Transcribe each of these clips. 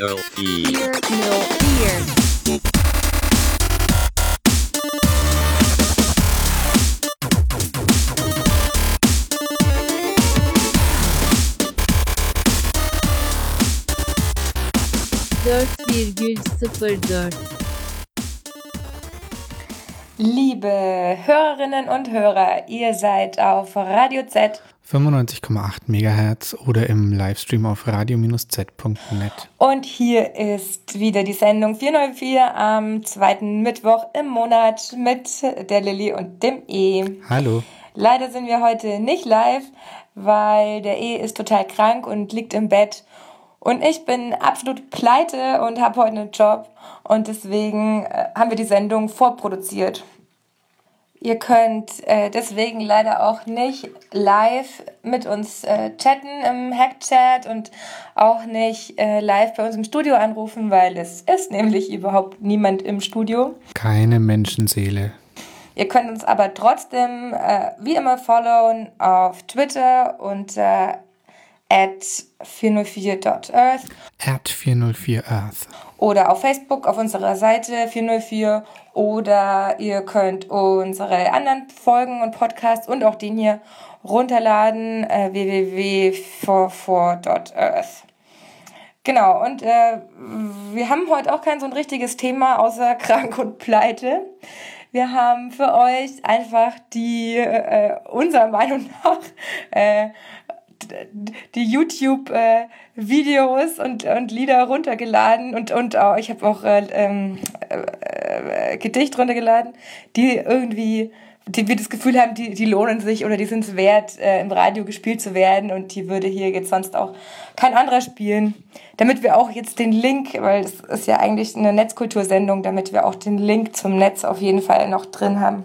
no fear. No fear. Dört virgül sıfır dört. Liebe Hörerinnen und Hörer, ihr seid auf Radio Z 95,8 MHz oder im Livestream auf radio-z.net. und hier ist wieder die Sendung 404 am zweiten Mittwoch im Monat mit der Lilly und dem E. Hallo. Leider sind wir heute nicht live, weil der E ist total krank und liegt im Bett. Und ich bin absolut pleite und habe heute einen Job. Und deswegen äh, haben wir die Sendung vorproduziert. Ihr könnt äh, deswegen leider auch nicht live mit uns äh, chatten im Hackchat und auch nicht äh, live bei uns im Studio anrufen, weil es ist nämlich überhaupt niemand im Studio. Keine Menschenseele. Ihr könnt uns aber trotzdem äh, wie immer followen auf Twitter unter at 404.earth Erd 404 Earth. Oder auf Facebook auf unserer Seite 404 oder ihr könnt unsere anderen Folgen und Podcasts und auch den hier runterladen äh, www.44.earth. Genau, und äh, wir haben heute auch kein so ein richtiges Thema außer krank und pleite. Wir haben für euch einfach die, äh, unserer Meinung nach, äh, die YouTube-Videos und, und Lieder runtergeladen und, und auch, ich habe auch äh, ähm, äh, Gedicht runtergeladen, die irgendwie, die wir das Gefühl haben, die, die lohnen sich oder die sind es wert, äh, im Radio gespielt zu werden und die würde hier jetzt sonst auch kein anderer spielen. Damit wir auch jetzt den Link, weil es ist ja eigentlich eine Netzkultursendung, damit wir auch den Link zum Netz auf jeden Fall noch drin haben.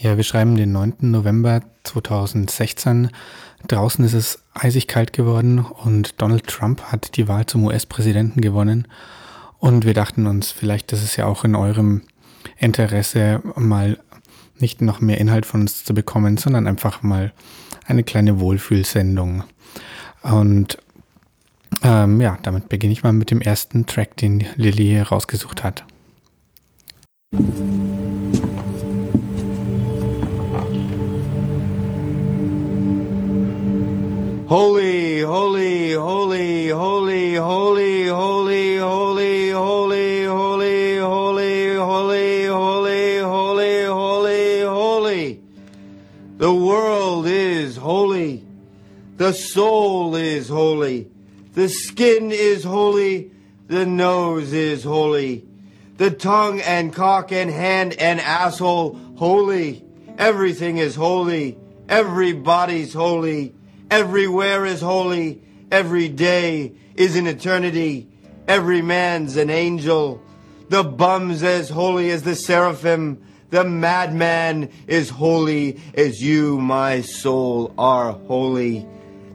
Ja, wir schreiben den 9. November 2016. Draußen ist es eisig kalt geworden und Donald Trump hat die Wahl zum US-Präsidenten gewonnen. Und wir dachten uns, vielleicht ist es ja auch in eurem Interesse, mal nicht noch mehr Inhalt von uns zu bekommen, sondern einfach mal eine kleine Wohlfühlsendung. Und ähm, ja, damit beginne ich mal mit dem ersten Track, den Lilly rausgesucht hat. Holy, holy, holy, holy, holy, holy, holy, holy, holy, holy, holy, holy, holy, holy, holy. The world is holy. The soul is holy. The skin is holy. The nose is holy. The tongue and cock and hand and asshole holy. Everything is holy. Everybody's holy. Everywhere is holy. Every day is an eternity. Every man's an angel. The bum's as holy as the seraphim. The madman is holy as you, my soul, are holy.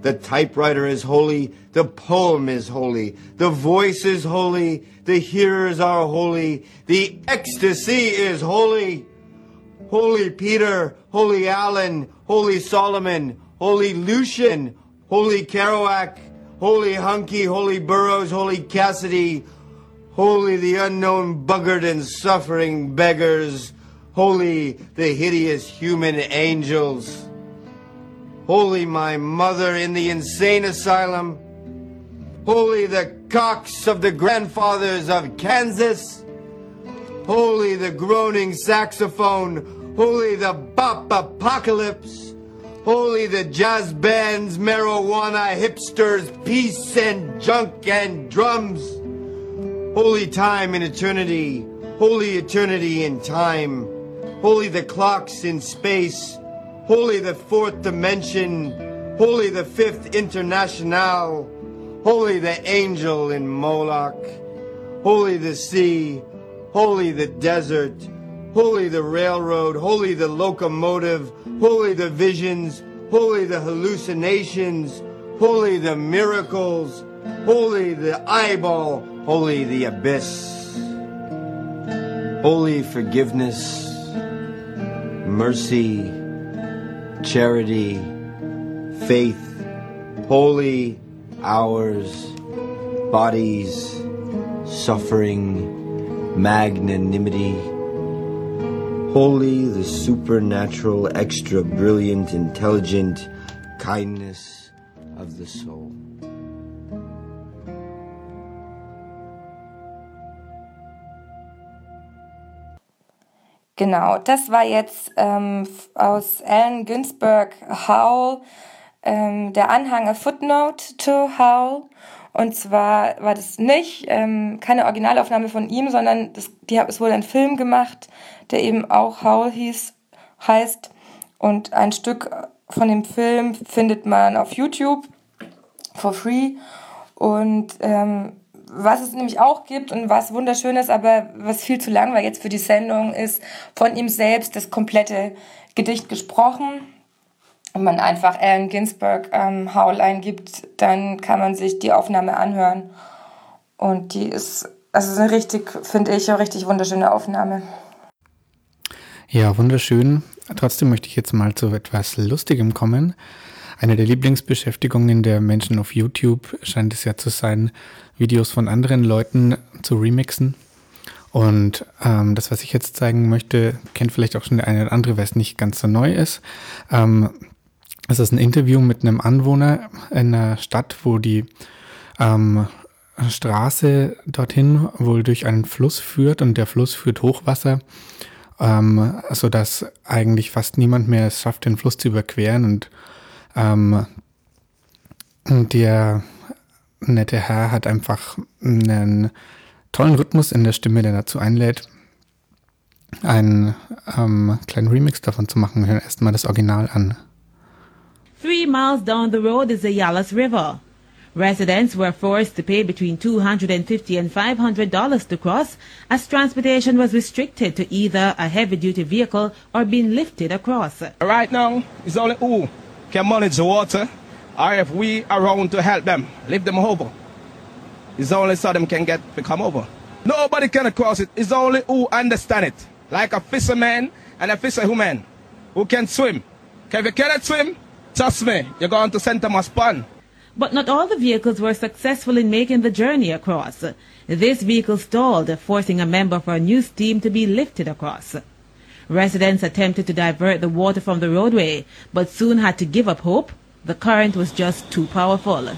The typewriter is holy. The poem is holy. The voice is holy. The hearers are holy. The ecstasy is holy. Holy Peter, Holy Allen, Holy Solomon, Holy Lucian, Holy Kerouac, Holy Hunky, Holy Burroughs, Holy Cassidy, Holy the unknown buggered and suffering beggars, Holy the hideous human angels, Holy my mother in the insane asylum, Holy the cocks of the grandfathers of Kansas, Holy the groaning saxophone, Holy the bop apocalypse, Holy the jazz bands, marijuana, hipsters, peace and junk and drums. Holy time in eternity, holy eternity in time. Holy the clocks in space, holy the fourth dimension, holy the fifth international, holy the angel in Moloch, holy the sea, holy the desert, holy the railroad, holy the locomotive, holy the visions, holy the hallucinations, holy the miracles, holy the eyeball, holy the abyss, holy forgiveness, mercy, charity, faith, holy hours, bodies, suffering, magnanimity. Holy the supernatural, extra brilliant, intelligent kindness of the soul. Genau, das war jetzt ähm, aus Allen Ginsberg Howl, ähm, der Anhang A Footnote to Howl. Und zwar war das nicht ähm, keine Originalaufnahme von ihm, sondern das, die, es wurde ein Film gemacht, der eben auch Howl hieß, heißt. Und ein Stück von dem Film findet man auf YouTube for free. Und ähm, was es nämlich auch gibt und was wunderschön ist, aber was viel zu lang war jetzt für die Sendung, ist von ihm selbst das komplette Gedicht gesprochen. Wenn man einfach Allen Ginsberg ähm, Howl eingibt, dann kann man sich die Aufnahme anhören. Und die ist, also eine richtig, finde ich, eine richtig wunderschöne Aufnahme. Ja, wunderschön. Trotzdem möchte ich jetzt mal zu etwas Lustigem kommen. Eine der Lieblingsbeschäftigungen der Menschen auf YouTube scheint es ja zu sein, Videos von anderen Leuten zu remixen. Und ähm, das, was ich jetzt zeigen möchte, kennt vielleicht auch schon der eine oder andere, weil es nicht ganz so neu ist. Ähm, es ist ein Interview mit einem Anwohner in einer Stadt, wo die ähm, Straße dorthin wohl durch einen Fluss führt und der Fluss führt Hochwasser, ähm, sodass eigentlich fast niemand mehr es schafft, den Fluss zu überqueren und ähm, der nette Herr hat einfach einen tollen Rhythmus in der Stimme, der dazu einlädt, einen ähm, kleinen Remix davon zu machen. Wir hören erstmal das Original an. Three miles down the road is the Yalas River. Residents were forced to pay between 250 and $500 to cross as transportation was restricted to either a heavy-duty vehicle or being lifted across. Right now, it's only who can manage the water or if we around to help them, lift them over. It's only so them can get to come over. Nobody can cross it. It's only who understand it. Like a fisherman and a fisherwoman who can swim. If you cannot swim, trust me, you're going to St. Thomas Pond. But not all the vehicles were successful in making the journey across. This vehicle stalled, forcing a member for a news team to be lifted across. Residents attempted to divert the water from the roadway, but soon had to give up hope. The current was just too powerful.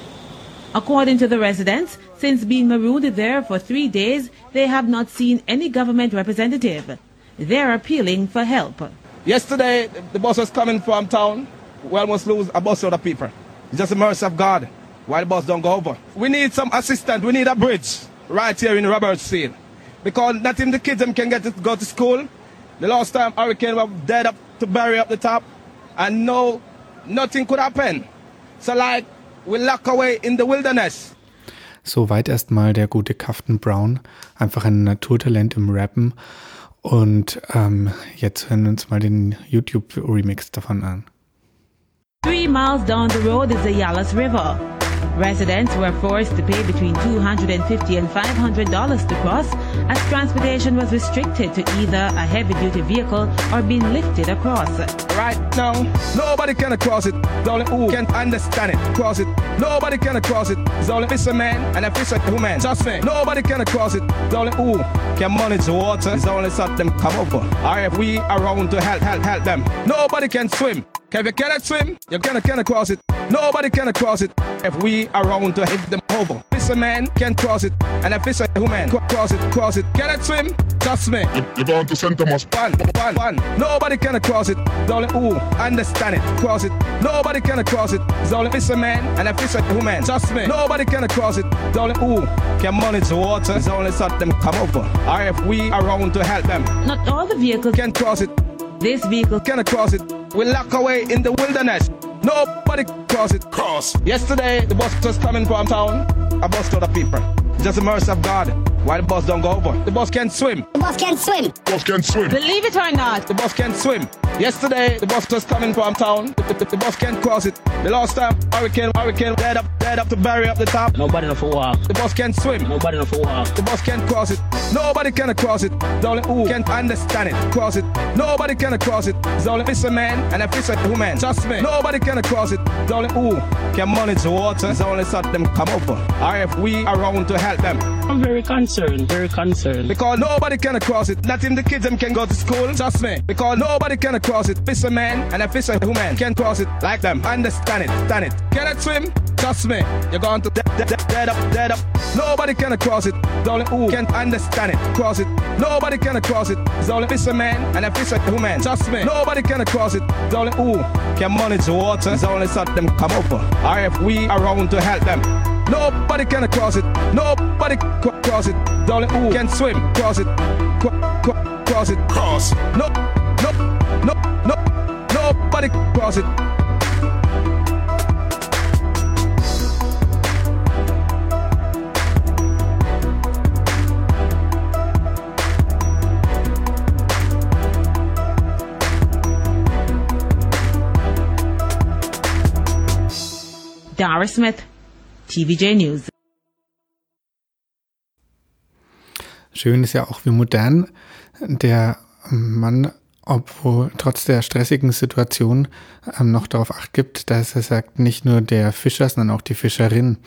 According to the residents, since being marooned there for three days, they have not seen any government representative. They're appealing for help. Yesterday, the bus was coming from town. We almost lose a bus of people. It's just the mercy of God. Why the bus don't go over? We need some assistance. We need a bridge right here in Roberts Field. Because not even the kids them can get to go to school. The last time hurricane was dead up to bury up the top. And no, nothing could happen. So like, we lock away in the wilderness. Soweit erstmal der gute Kafton Brown. Einfach ein Naturtalent im Rappen. Und ähm, jetzt hören wir uns mal den YouTube-Remix davon an. Three miles down the road is the Yalas River. Residents were forced to pay between 250 and $500 to cross as transportation was restricted to either a heavy-duty vehicle or being lifted across. Right now, nobody can cross it. Only who can understand it. Cross it. Nobody can cross it. It's only fisherman and a fisherwoman. Trust me. Nobody can cross it. Only who can manage the water. It's so them come over. Or if we around to help, help, help them. Nobody can swim. If you cannot swim, you cannot, cannot cross it. Nobody can cross it. If we are around to hit them over. Fisherman can cross it. And a fisherwoman cro- cross it, cross it. Cannot swim? Trust me. You're going to St. Thomas. One, one, one. Nobody can cross it. The only who understand it. Cross it. Nobody can cross it. It's only a fisherman and a fisherwoman. Trust me. Nobody can cross it. The only who can manage the water. It's only so them come over. Or if we are around to help them. Not all the vehicles Can cross it. this vehicle Can cross it. We lock away in the wilderness. Nobody cross it. Cross. Yesterday, the bus was coming from town. I bus to the people. Just the mercy of God. Why the boss don't go over? The boss can't swim. The boss can't swim. The boss can't swim. Believe it or not, The bus can't swim. Yesterday, the bus was coming from town. The, the, the bus can't cross it. The last time, hurricane, hurricane, dead up, dead up to bury up the top. Nobody know for walk. The bus can't swim. Nobody know for walk. The bus can't cross it. Nobody can cross it. The only who can understand it. Cross it. Nobody can cross it. It's only fisher man and a fisher woman. Trust me. Nobody can cross it. The only who can manage the water. It's only so them come over. Or if we around to help them. I'm very concerned, very concerned. Because nobody can cross it. Not even the kids them can go to school. Trust me. Because nobody can cross it. Fisherman and a fisher woman can cross it like them. Understand it. Stand it. Cannot swim. Trust me. You're going to dead, dead, dead up, dead up. Nobody can cross it. The only who can understand it. Cross it. Nobody can cross it. It's only fisherman and a fisher woman. Trust me. Nobody can cross it. The only who can manage the water. It's only so them come over. Or if we around to help them. Nobody can cross it. Nobody c- cross it. The only who can swim. Cross it. Cro- cro- cross it. Cross. No, no, no, no. Nobody cross it. Dara Smith, TVJ News. Schön ist ja auch, wie modern der Mann, obwohl trotz der stressigen Situation ähm, noch darauf acht gibt, dass er sagt, nicht nur der Fischer, sondern auch die Fischerin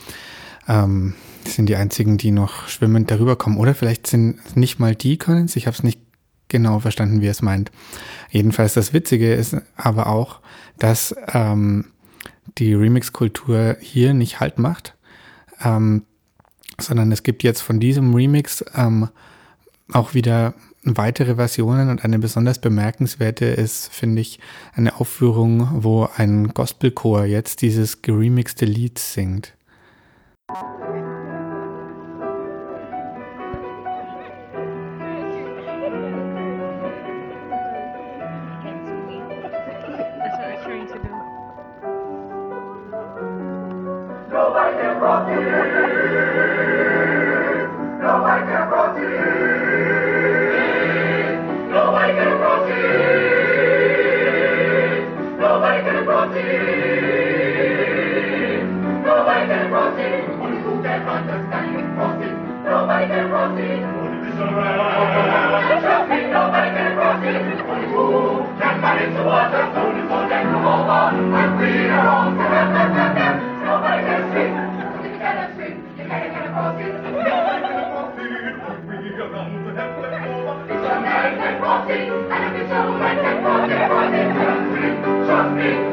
ähm, sind die einzigen, die noch schwimmend darüber kommen. Oder vielleicht sind nicht mal die Collins, ich habe es nicht genau verstanden, wie er es meint. Jedenfalls das Witzige ist aber auch, dass ähm, die Remix-Kultur hier nicht Halt macht, ähm, sondern es gibt jetzt von diesem Remix ähm, auch wieder weitere Versionen und eine besonders bemerkenswerte ist, finde ich, eine Aufführung, wo ein Gospelchor jetzt dieses geremixte Lied singt. American crossing, and trust me.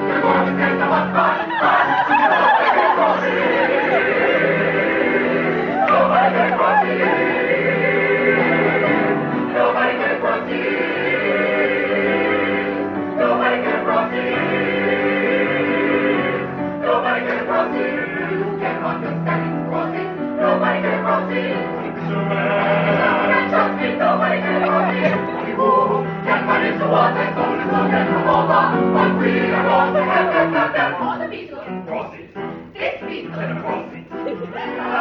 Prosit! And a Prosit!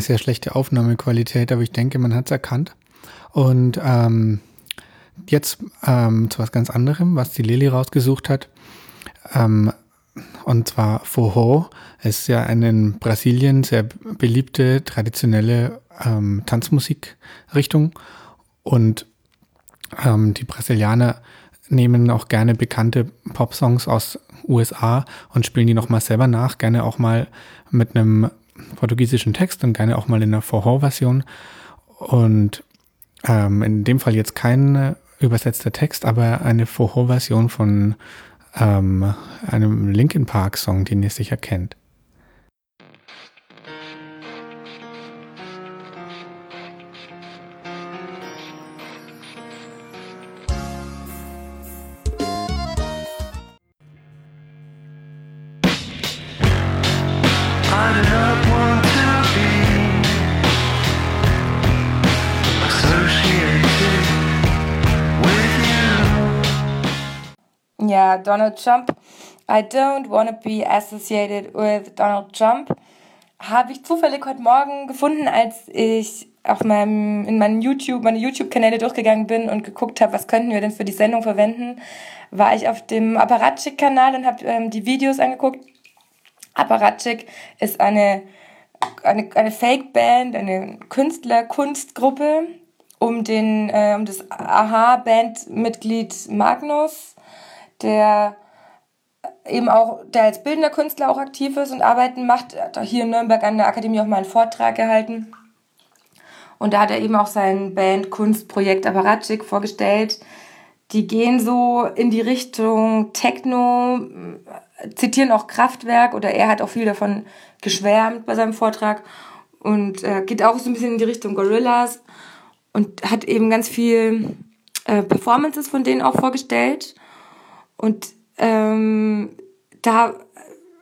Eine sehr schlechte Aufnahmequalität, aber ich denke, man hat es erkannt. Und ähm, jetzt ähm, zu was ganz anderem, was die Lilly rausgesucht hat. Ähm, und zwar Forró. Es ist ja eine in Brasilien sehr beliebte, traditionelle ähm, Tanzmusikrichtung. Und ähm, die Brasilianer nehmen auch gerne bekannte Popsongs aus USA und spielen die nochmal selber nach, gerne auch mal mit einem portugiesischen Text und gerne auch mal in einer Forró-Version. Und ähm, in dem Fall jetzt kein übersetzter Text, aber eine Forró-Version von ähm, einem Linkin Park-Song, den ihr sicher kennt. Ja, Donald Trump. I don't want to be associated with Donald Trump. Habe ich zufällig heute Morgen gefunden, als ich auf meinem, in meinen YouTube, meine YouTube-Kanäle durchgegangen bin und geguckt habe, was könnten wir denn für die Sendung verwenden, war ich auf dem Apparatschik-Kanal und habe ähm, die Videos angeguckt. Apparatschik ist eine, eine, eine Fake-Band, eine Künstler-Kunstgruppe um den, äh, um das Aha-Band-Mitglied Magnus der eben auch, der als bildender Künstler auch aktiv ist und Arbeiten macht, hat hier in Nürnberg an der Akademie auch mal einen Vortrag gehalten. Und da hat er eben auch sein Band-Kunstprojekt Apparatschik vorgestellt. Die gehen so in die Richtung Techno, zitieren auch Kraftwerk oder er hat auch viel davon geschwärmt bei seinem Vortrag und äh, geht auch so ein bisschen in die Richtung Gorillas und hat eben ganz viel äh, Performances von denen auch vorgestellt. Und ähm, da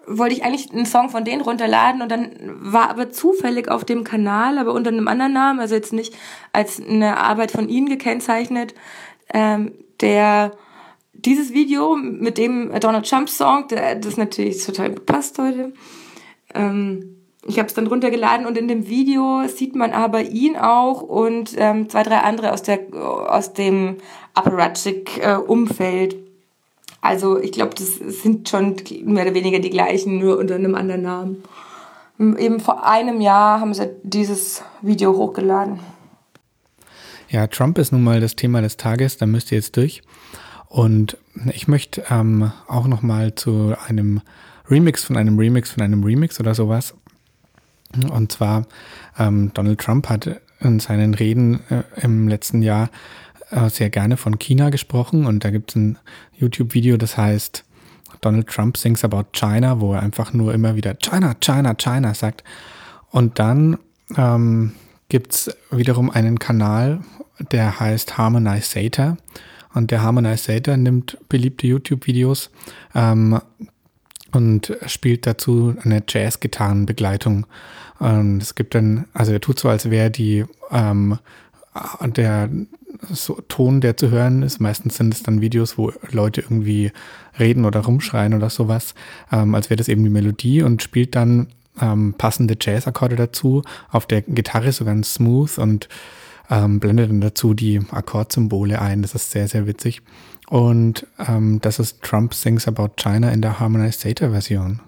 wollte ich eigentlich einen Song von denen runterladen und dann war aber zufällig auf dem Kanal, aber unter einem anderen Namen, also jetzt nicht als eine Arbeit von ihnen gekennzeichnet, ähm, der dieses Video mit dem Donald Trump Song, der, das natürlich total gepasst heute. Ähm, ich habe es dann runtergeladen und in dem Video sieht man aber ihn auch und ähm, zwei, drei andere aus, der, aus dem Apparatschik-Umfeld. Also ich glaube, das sind schon mehr oder weniger die gleichen, nur unter einem anderen Namen. Eben vor einem Jahr haben sie dieses Video hochgeladen. Ja, Trump ist nun mal das Thema des Tages, da müsst ihr jetzt durch. Und ich möchte ähm, auch noch mal zu einem Remix von einem Remix von einem Remix oder sowas. Und zwar ähm, Donald Trump hat in seinen Reden äh, im letzten Jahr sehr gerne von China gesprochen und da gibt es ein YouTube-Video, das heißt Donald Trump sings about China, wo er einfach nur immer wieder China, China, China sagt. Und dann ähm, gibt es wiederum einen Kanal, der heißt Harmonizator. Und der Harmonizator nimmt beliebte YouTube-Videos ähm, und spielt dazu eine Jazz-Gitarrenbegleitung. Und es gibt dann, also er tut so, als wäre die ähm, der so Ton, der zu hören ist. Meistens sind es dann Videos, wo Leute irgendwie reden oder rumschreien oder sowas, ähm, als wäre das eben die Melodie und spielt dann ähm, passende Jazz-Akkorde dazu auf der Gitarre so ganz smooth und ähm, blendet dann dazu die Akkordsymbole ein. Das ist sehr, sehr witzig. Und ähm, das ist Trump Sings About China in der Harmonized Data Version.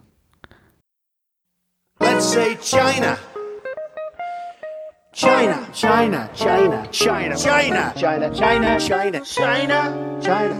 Let's say China. China, China, China, China, China, China, China, China, China, China. China.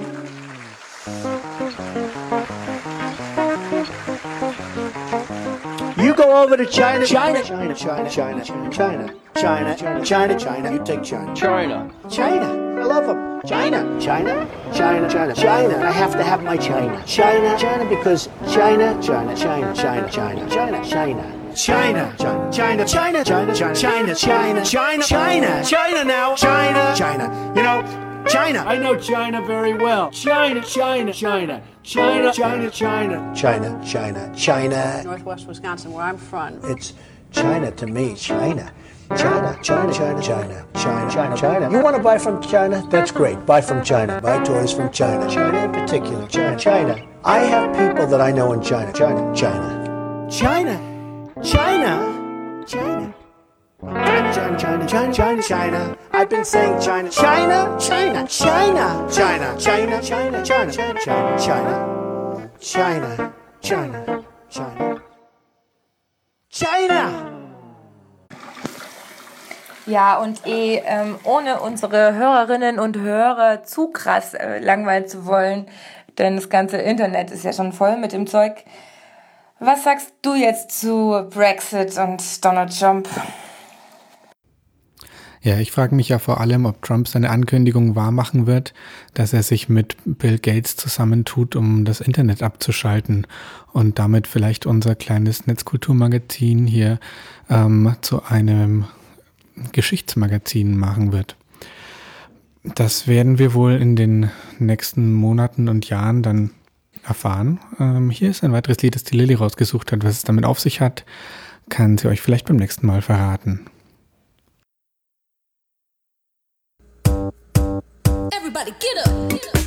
You go over to China, China, China, China, China, China, China, China, China, China. You take China. China. China. I love them. China, China, China, China, China. I have to have my China. China, China, because China, China, China, China, China, China, China. China, China, China, China, China, China, China, China, China, China, China now, China, China. You know, China. I know China very well. China, China, China, China, China, China. China, China, China. Northwest Wisconsin, where I'm from. It's China to me, China. China, China, China, China, China, China, China. You want to buy from China? That's great. Buy from China. Buy toys from China. China in particular. China, China. I have people that I know in China. China, China. China, China, China. China, China, China, China, China. I've been saying China, China, China, China, China, China, China, China, China, China, China, China, China, China. China. Ja, und eh, ähm, ohne unsere Hörerinnen und Hörer zu krass äh, langweilen zu wollen, denn das ganze Internet ist ja schon voll mit dem Zeug, was sagst du jetzt zu Brexit und Donald Trump? Ja, ich frage mich ja vor allem, ob Trump seine Ankündigung wahrmachen wird, dass er sich mit Bill Gates zusammentut, um das Internet abzuschalten und damit vielleicht unser kleines Netzkulturmagazin hier ähm, zu einem Geschichtsmagazin machen wird. Das werden wir wohl in den nächsten Monaten und Jahren dann erfahren. Ähm, hier ist ein weiteres Lied, das die Lilly rausgesucht hat. Was es damit auf sich hat, kann sie euch vielleicht beim nächsten Mal verraten. Everybody get up! Get up.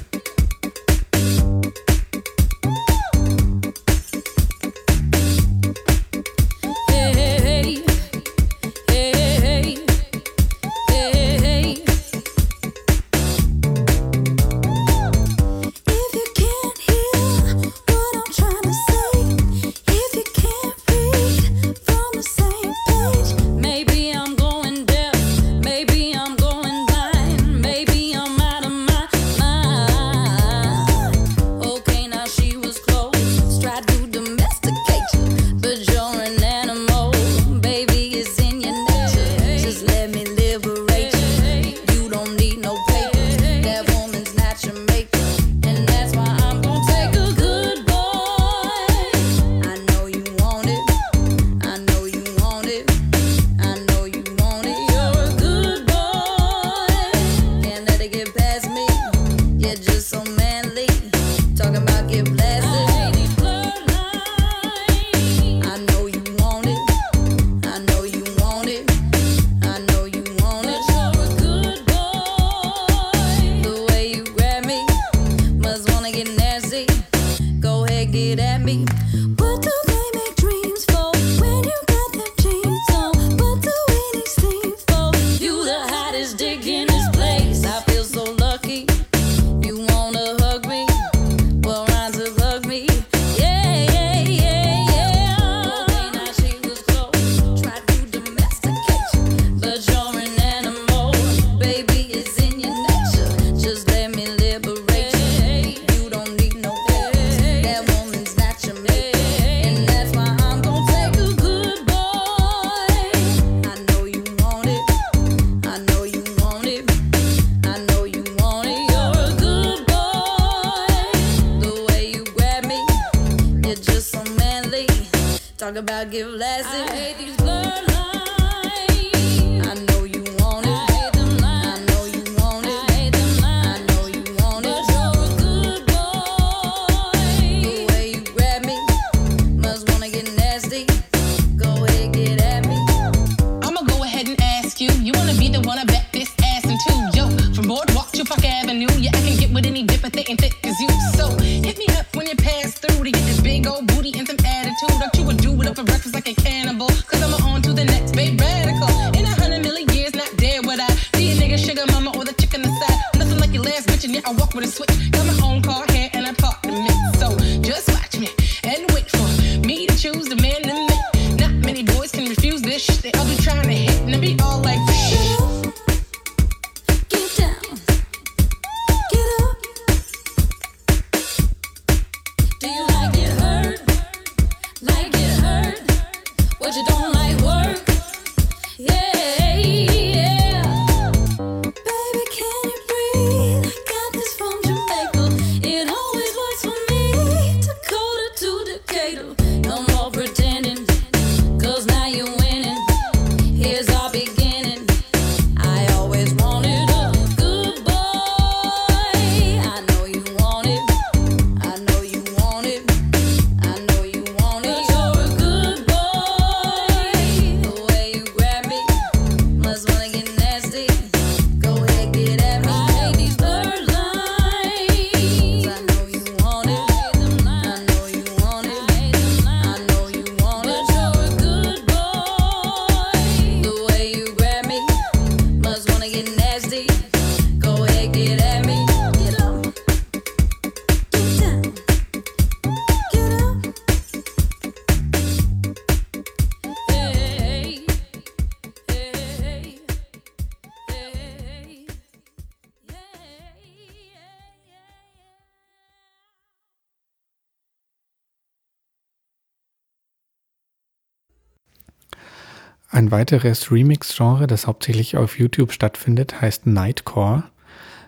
Ein weiteres Remix-Genre, das hauptsächlich auf YouTube stattfindet, heißt Nightcore.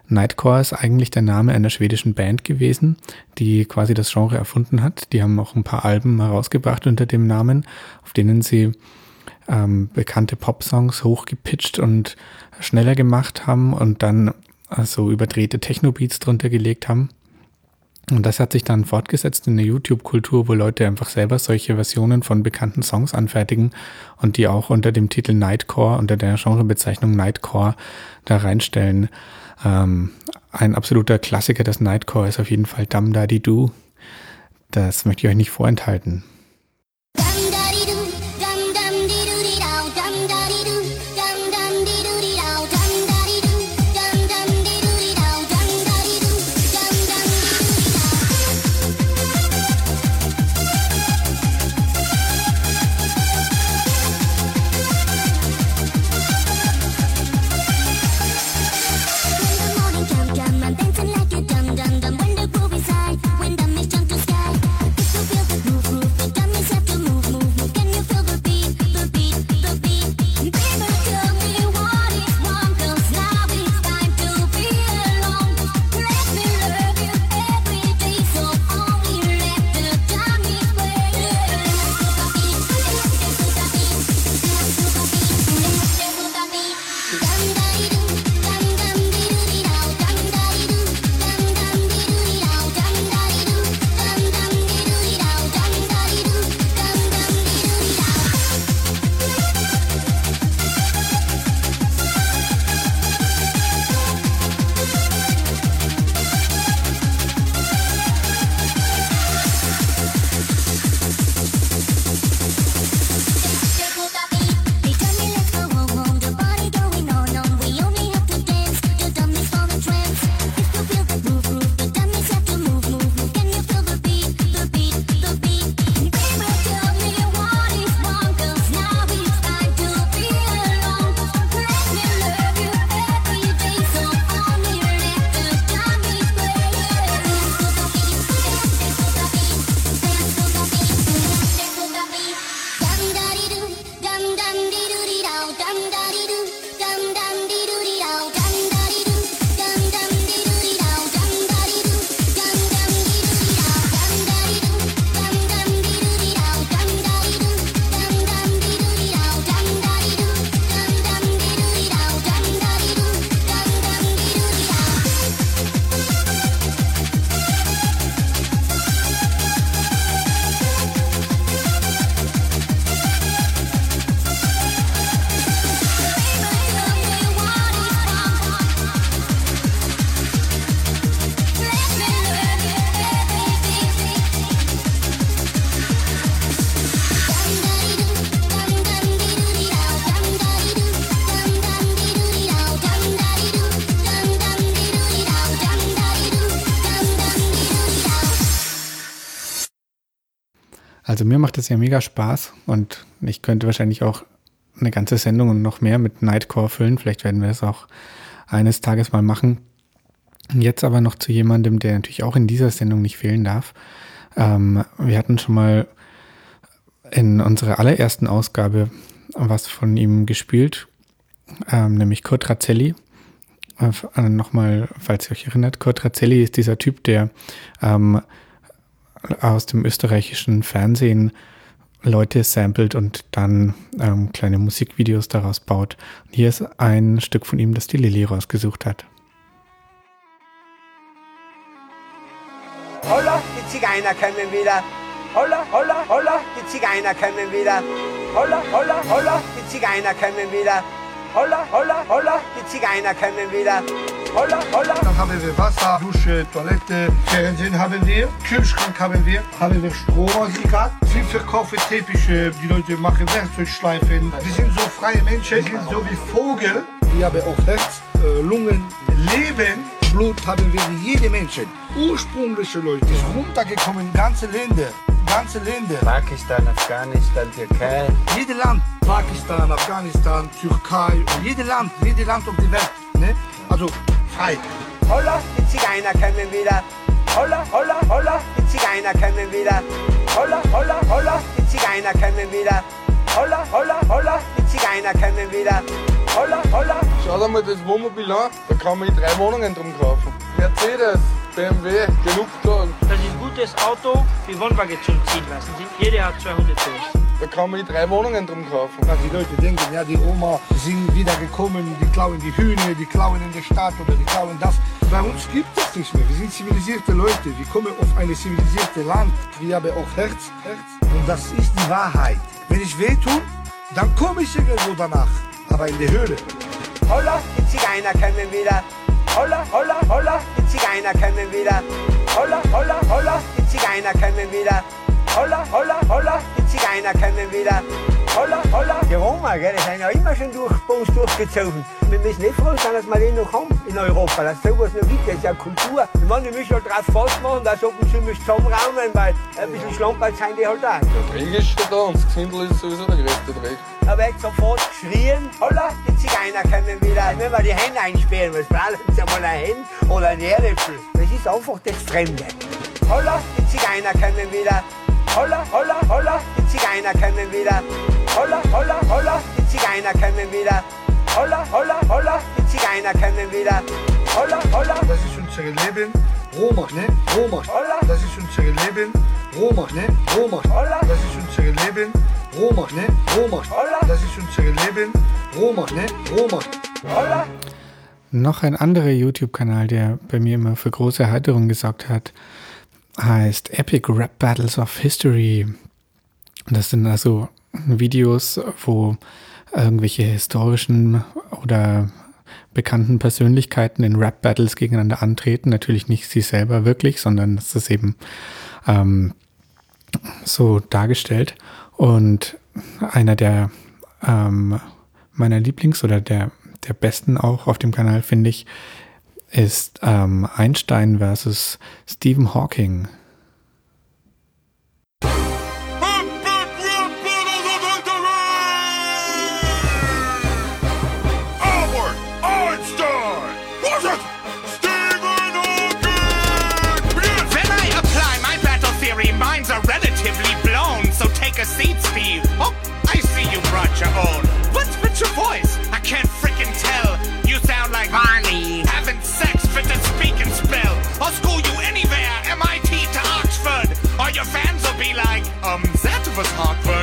Nightcore ist eigentlich der Name einer schwedischen Band gewesen, die quasi das Genre erfunden hat. Die haben auch ein paar Alben herausgebracht unter dem Namen, auf denen sie ähm, bekannte Popsongs hochgepitcht und schneller gemacht haben und dann so überdrehte Techno-Beats drunter gelegt haben. Und das hat sich dann fortgesetzt in der YouTube-Kultur, wo Leute einfach selber solche Versionen von bekannten Songs anfertigen und die auch unter dem Titel Nightcore, unter der Genrebezeichnung Nightcore da reinstellen. Ähm, ein absoluter Klassiker des Nightcore ist auf jeden Fall Dum Daddy Do. Das möchte ich euch nicht vorenthalten. Also mir macht es ja mega Spaß und ich könnte wahrscheinlich auch eine ganze Sendung und noch mehr mit Nightcore füllen. Vielleicht werden wir das auch eines Tages mal machen. Jetzt aber noch zu jemandem, der natürlich auch in dieser Sendung nicht fehlen darf. Ähm, wir hatten schon mal in unserer allerersten Ausgabe was von ihm gespielt, ähm, nämlich Kurt Razzelli. Äh, Nochmal, falls ihr euch erinnert, Kurt Razzelli ist dieser Typ, der ähm, aus dem österreichischen Fernsehen Leute samplet und dann ähm, kleine Musikvideos daraus baut. Und hier ist ein Stück von ihm, das die Lilly rausgesucht hat. Holla, die Zigeuner kommen wieder. Holla, holla, holla, die Zigeuner kommen wieder. Holla, holla, holla, die Zigeuner kommen wieder. Holla, holla, holla, die Zigeuner kommen wieder. Holla, holla. Dann haben wir Wasser, Dusche, Toilette, Fernsehen haben wir, Kühlschrank haben wir, haben wir Stromaggregat. Wir verkaufen Teppiche, die Leute machen Werkzeugschleifen. Wir sind so freie Menschen, wir sind so wie Vogel. Wir haben auch Herz, äh, Lungen, Leben, Blut haben wir wie jede Menschen. Ursprüngliche Leute, ist runtergekommen, ganze Länder, ganze Länder. Pakistan, Afghanistan, Türkei. Jede Land, Pakistan, Afghanistan, Türkei, jede Land, jede Land auf der Welt. Ne? Also frei. Holla, die Zigeuner kommen wieder. Holla, holla, holla, die Zigeuner kommen wieder. Holla, holla, holla, die Zigeuner kommen wieder. Holla, holla, holla, die Zigeuner kommen wieder. Holla, holla. Schau dir mal das Wohnmobil an, da kann man drei Wohnungen drum kaufen. Mercedes, BMW, genug da. Das ist ein gutes Auto, die Wohnwagen zum Ziehen lassen. Jeder hat 200 PS. Da kann man drei Wohnungen drum kaufen. Dass die Leute denken, ja, die Oma sind wieder gekommen, die klauen die Hühner, die klauen in der Stadt oder die klauen das. Bei uns gibt es nichts mehr. Wir sind zivilisierte Leute. Wir kommen auf ein zivilisiertes Land. Wir haben auch Herz, Herz. Und das ist die Wahrheit. Wenn ich weh tue, dann komme ich irgendwo danach. Aber in der Höhle. Holla, die Zigeuner kommen wieder. Holla, holla, holla, die Zigeuner kommen wieder. Holla, holla, die Zigeuner kommen wieder. Holla, holla, holla, die Zigeuner kommen wieder. Holla, holla. Die Roma, gell, die sind ja immer schon durch, bei uns durchgezogen. Wir müssen nicht froh sein, dass wir den noch haben in Europa, dass es sowas noch gibt. Das ist ja Kultur. Ich meine, wir müssen halt drauf festmachen, dass ab und zu zusammenraumen, weil ein bisschen schlanker sind die halt auch. Der Dreck ist schon da und das Gesindel ist sowieso der größte Dreck. Da wird sofort geschrien, holla, die Zigeuner kommen wieder. Wenn wir die Hände einsperren, was brauchen sie einmal ein Hemd oder ein Erdäpfel? Das ist einfach das Fremde. Holla, die Zigeuner kommen wieder. Holla, holla, holla, die Zigeuner kommen wieder. Holla, holla, holla, die Zigeuner kommen wieder. Holla, holla, holla, die Zigeuner kommen wieder. Holla, holla. Das ist unser Leben. Roma, ne? Roma. Holla. Das ist unser Leben. Roma, ne? Roma. Holla. Das ist unser Leben. Roma, ne? Roma. Holla. Das ist unser Leben. Roma, ne? Roma. Holla. Noch ein anderer YouTube-Kanal, der bei mir immer für große Erheiterung gesorgt hat, heißt Epic Rap Battles of History. Das sind also Videos, wo irgendwelche historischen oder bekannten Persönlichkeiten in Rap-Battles gegeneinander antreten. Natürlich nicht sie selber wirklich, sondern das ist eben ähm, so dargestellt. Und einer der ähm, meiner Lieblings- oder der, der besten auch auf dem Kanal, finde ich, ist ähm, Einstein versus Stephen Hawking. us hot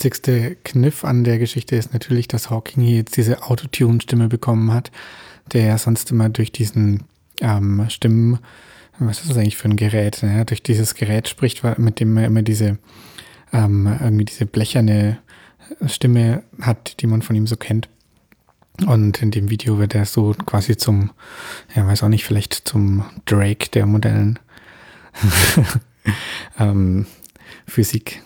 witzigste Kniff an der Geschichte ist natürlich, dass Hawking hier jetzt diese Autotune-Stimme bekommen hat, der ja sonst immer durch diesen ähm, Stimmen, was ist das eigentlich für ein Gerät, ne? durch dieses Gerät spricht, mit dem er immer diese, ähm, irgendwie diese blecherne äh, Stimme hat, die man von ihm so kennt. Und in dem Video wird er so quasi zum, ja, weiß auch nicht, vielleicht zum Drake der modernen ähm, Physik.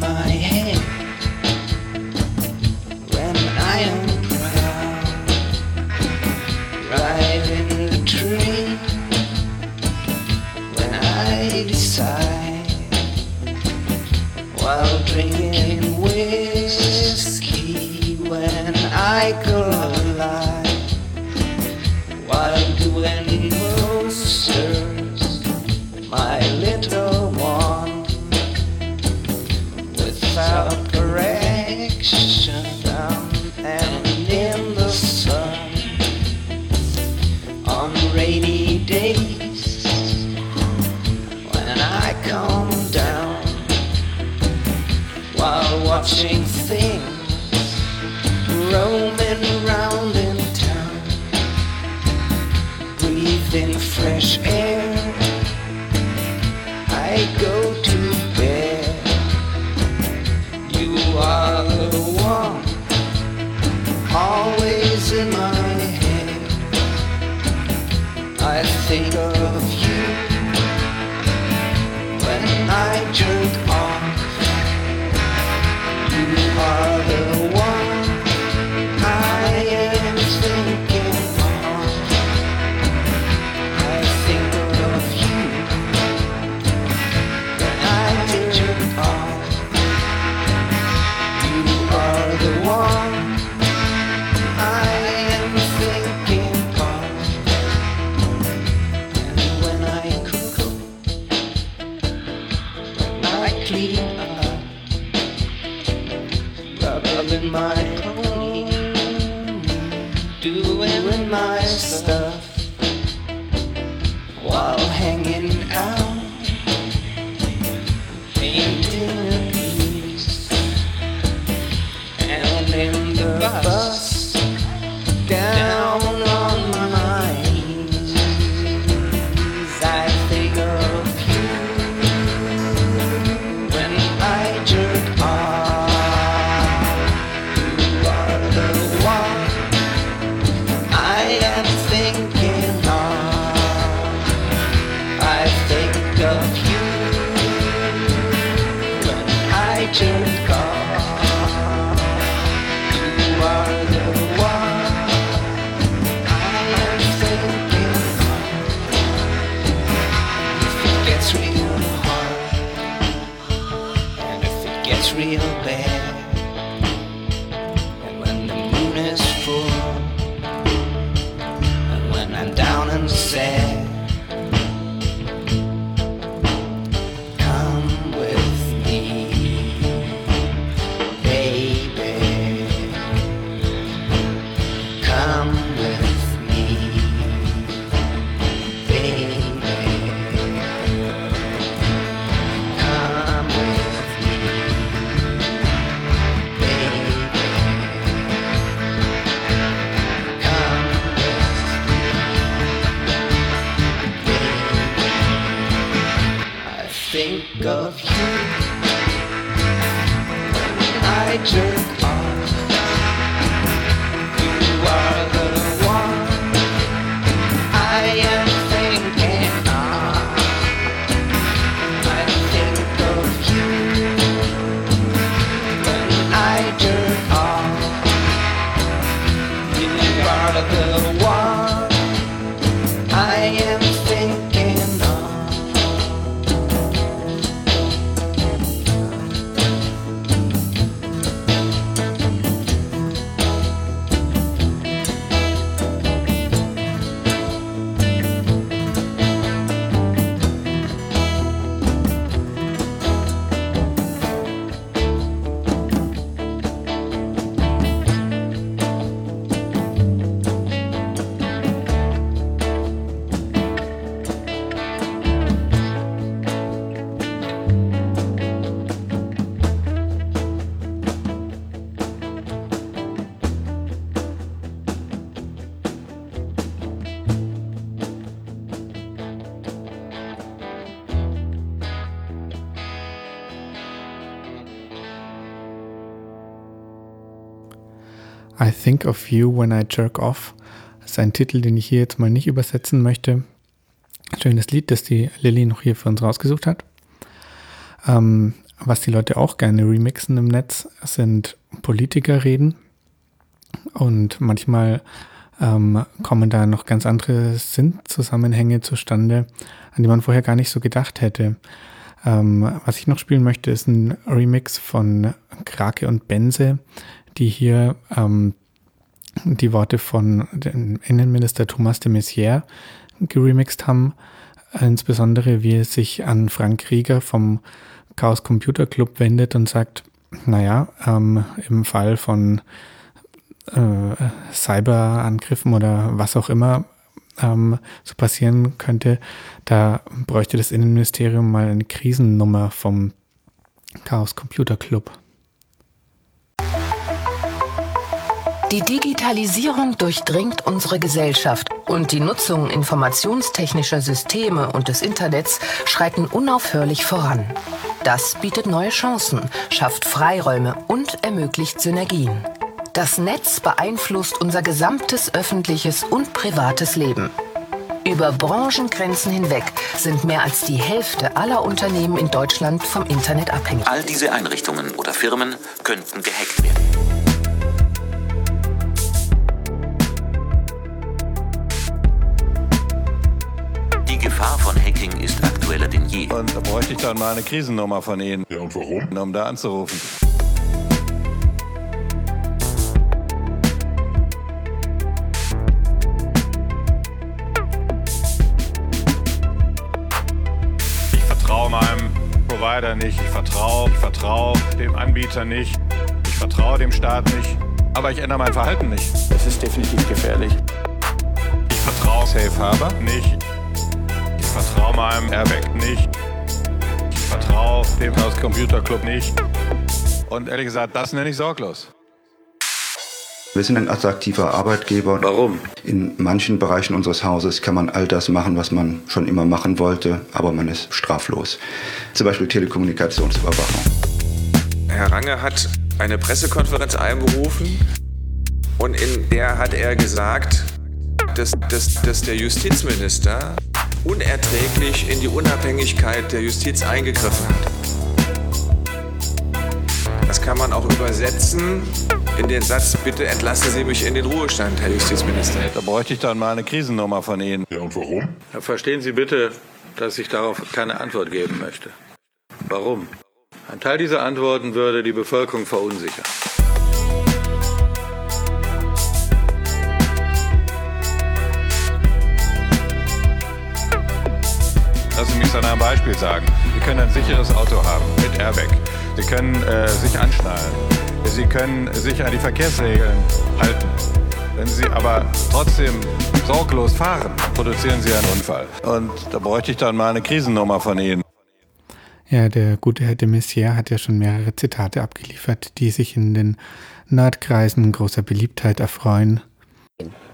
my Think of You When I Jerk Off. Das ist ein Titel, den ich hier jetzt mal nicht übersetzen möchte. Schönes Lied, das die Lilly noch hier für uns rausgesucht hat. Ähm, was die Leute auch gerne remixen im Netz, sind Politikerreden. Und manchmal ähm, kommen da noch ganz andere Sinnzusammenhänge zustande, an die man vorher gar nicht so gedacht hätte. Ähm, was ich noch spielen möchte, ist ein Remix von Krake und Benze, die hier ähm, die Worte von dem Innenminister Thomas de Maizière geremixt haben. Insbesondere wie er sich an Frank Rieger vom Chaos Computer Club wendet und sagt, naja, ähm, im Fall von äh, Cyberangriffen oder was auch immer ähm, so passieren könnte, da bräuchte das Innenministerium mal eine Krisennummer vom Chaos Computer Club. Die Digitalisierung durchdringt unsere Gesellschaft und die Nutzung informationstechnischer Systeme und des Internets schreiten unaufhörlich voran. Das bietet neue Chancen, schafft Freiräume und ermöglicht Synergien. Das Netz beeinflusst unser gesamtes öffentliches und privates Leben. Über Branchengrenzen hinweg sind mehr als die Hälfte aller Unternehmen in Deutschland vom Internet abhängig. All diese Einrichtungen oder Firmen könnten gehackt werden. Gefahr von Hacking ist aktueller denn je. Und da bräuchte ich dann mal eine Krisennummer von Ihnen. Ja, und warum? Um da anzurufen. Ich vertraue meinem Provider nicht. Ich vertraue, ich vertraue dem Anbieter nicht. Ich vertraue dem Staat nicht. Aber ich ändere mein Verhalten nicht. Es ist definitiv gefährlich. Ich vertraue Safe Harbor nicht. Ich vertraue meinem Airbag nicht. Ich vertraue dem Chaos Computer Club nicht. Und ehrlich gesagt, das nenne ich sorglos. Wir sind ein attraktiver Arbeitgeber. Warum? In manchen Bereichen unseres Hauses kann man all das machen, was man schon immer machen wollte, aber man ist straflos. Zum Beispiel Telekommunikationsüberwachung. Herr Range hat eine Pressekonferenz einberufen und in der hat er gesagt, dass, dass, dass der Justizminister unerträglich in die Unabhängigkeit der Justiz eingegriffen hat. Das kann man auch übersetzen in den Satz, bitte entlassen Sie mich in den Ruhestand, Herr Justizminister. Da bräuchte ich dann mal eine Krisennummer von Ihnen. Ja, und warum? Verstehen Sie bitte, dass ich darauf keine Antwort geben möchte. Warum? Ein Teil dieser Antworten würde die Bevölkerung verunsichern. Lassen Sie mich an einem Beispiel sagen. Sie können ein sicheres Auto haben mit Airbag. Sie können äh, sich anschnallen. Sie können sich an die Verkehrsregeln halten. Wenn Sie aber trotzdem sorglos fahren, produzieren Sie einen Unfall. Und da bräuchte ich dann mal eine Krisennummer von Ihnen. Ja, der gute Herr de Maizière hat ja schon mehrere Zitate abgeliefert, die sich in den Nerdkreisen großer Beliebtheit erfreuen.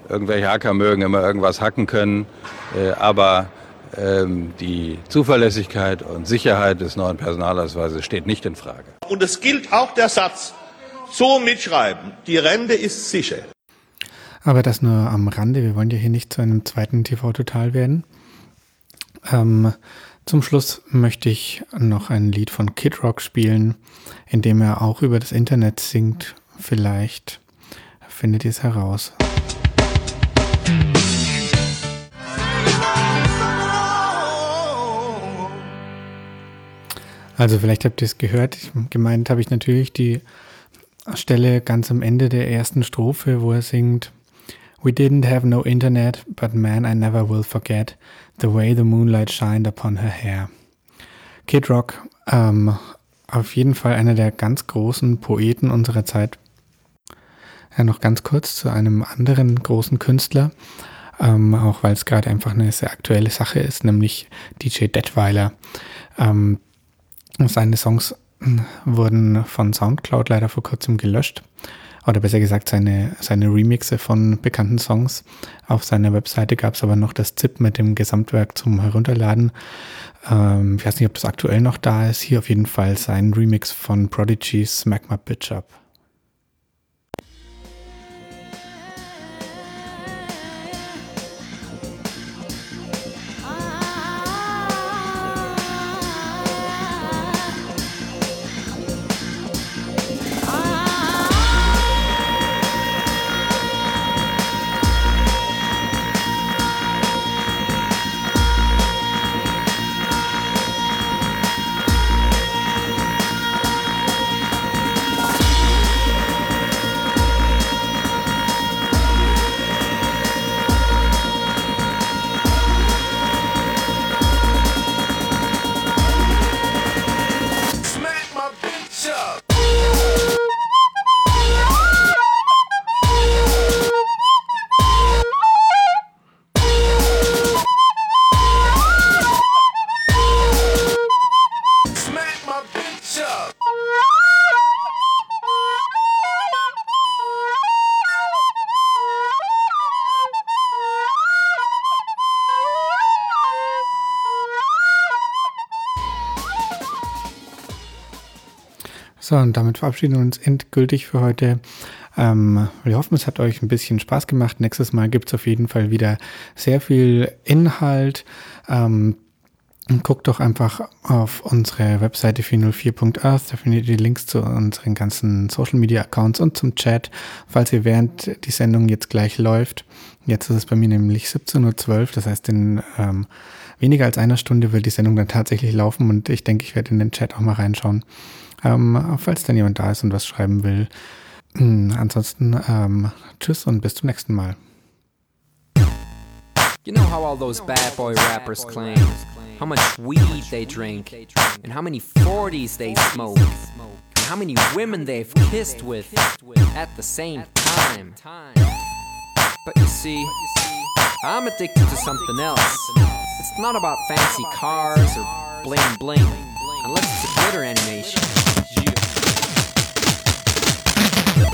Irgendwelche Hacker mögen immer irgendwas hacken können, äh, aber die Zuverlässigkeit und Sicherheit des neuen Personalausweises steht nicht in Frage. Und es gilt auch der Satz, so mitschreiben. Die Rente ist sicher. Aber das nur am Rande. Wir wollen ja hier nicht zu einem zweiten TV-Total werden. Ähm, zum Schluss möchte ich noch ein Lied von Kid Rock spielen, in dem er auch über das Internet singt. Vielleicht findet ihr es heraus. Also vielleicht habt ihr es gehört. Gemeint habe ich natürlich die Stelle ganz am Ende der ersten Strophe, wo er singt We didn't have no internet, but man, I never will forget the way the moonlight shined upon her hair. Kid Rock, ähm, auf jeden Fall einer der ganz großen Poeten unserer Zeit. Ja, noch ganz kurz zu einem anderen großen Künstler, ähm, auch weil es gerade einfach eine sehr aktuelle Sache ist, nämlich DJ Detweiler. Ähm, seine Songs wurden von Soundcloud leider vor kurzem gelöscht. Oder besser gesagt, seine, seine Remixe von bekannten Songs. Auf seiner Webseite gab es aber noch das ZIP mit dem Gesamtwerk zum Herunterladen. Ähm, ich weiß nicht, ob das aktuell noch da ist. Hier auf jeden Fall sein Remix von Prodigy's My Bitch Up. So, und damit verabschieden wir uns endgültig für heute. Ähm, wir hoffen, es hat euch ein bisschen Spaß gemacht. Nächstes Mal gibt es auf jeden Fall wieder sehr viel Inhalt. Ähm, guckt doch einfach auf unsere Webseite 404.earth. Da findet ihr die Links zu unseren ganzen Social Media Accounts und zum Chat, falls ihr während die Sendung jetzt gleich läuft. Jetzt ist es bei mir nämlich 17.12 Uhr. Das heißt, in ähm, weniger als einer Stunde wird die Sendung dann tatsächlich laufen und ich denke, ich werde in den Chat auch mal reinschauen. Ähm, falls dann jemand da ist und was schreiben will. Mm, Ansonsten ähm, tschüss und bis zum nächsten Mal. You know how all those bad boy rappers claim how much weed they drink, and how many 40s they smoke, and how many women they've kissed with at the same time. But you see, I'm addicted to something else. It's not about fancy cars or bling bling, unless it's a glitter animation.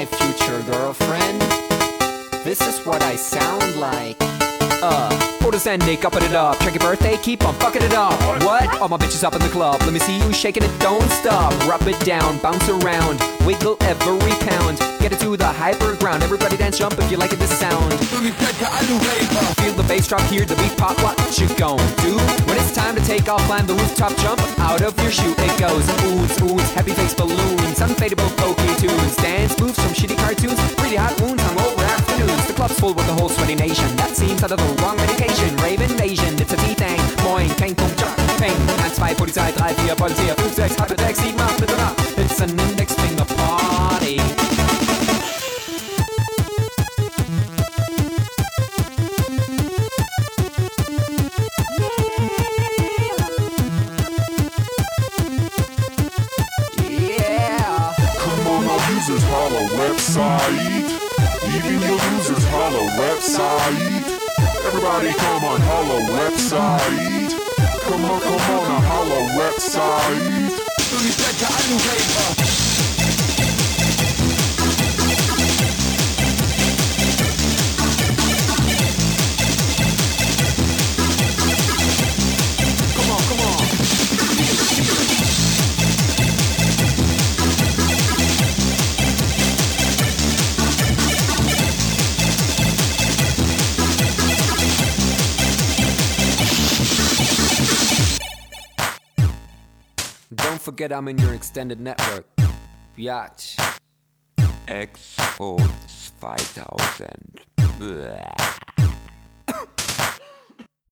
My future girlfriend. This is what I sound like. Uh, orders ending, upping it up. Check your birthday, keep on fucking it up. What? All my bitches up in the club. Let me see you shaking it, don't stop. Rub it down, bounce around, wiggle every pound. Get it to the hyper ground. Everybody dance, jump if you like it, this sound. Feel the bass drop, hear the beat pop. What you gon' do? When it's time to take off, climb the rooftop, jump out of your shoe it goes. Oohs, oohs, happy face balloons, unfadable pokey tunes, dance moves from shitty cartoons, pretty hot wounds, hung over afternoons. The club's full with the whole sweaty nation. That seems out of the wrong medication. Rave invasion, it's a a D-Thang. Moin, kein Punkt, Peng. 1, 2, Polizei, 3, 4, Polizei, 5, 6, Hypertext, 7, 8, 9, It's enough. Website. Even your losers holla Website. Everybody come on, holla Website. Come on, come on, holla Website. Saeed. Tuli tekka, I'm forget I'm in your extended network. Biatch. Expo 2000. Bäh.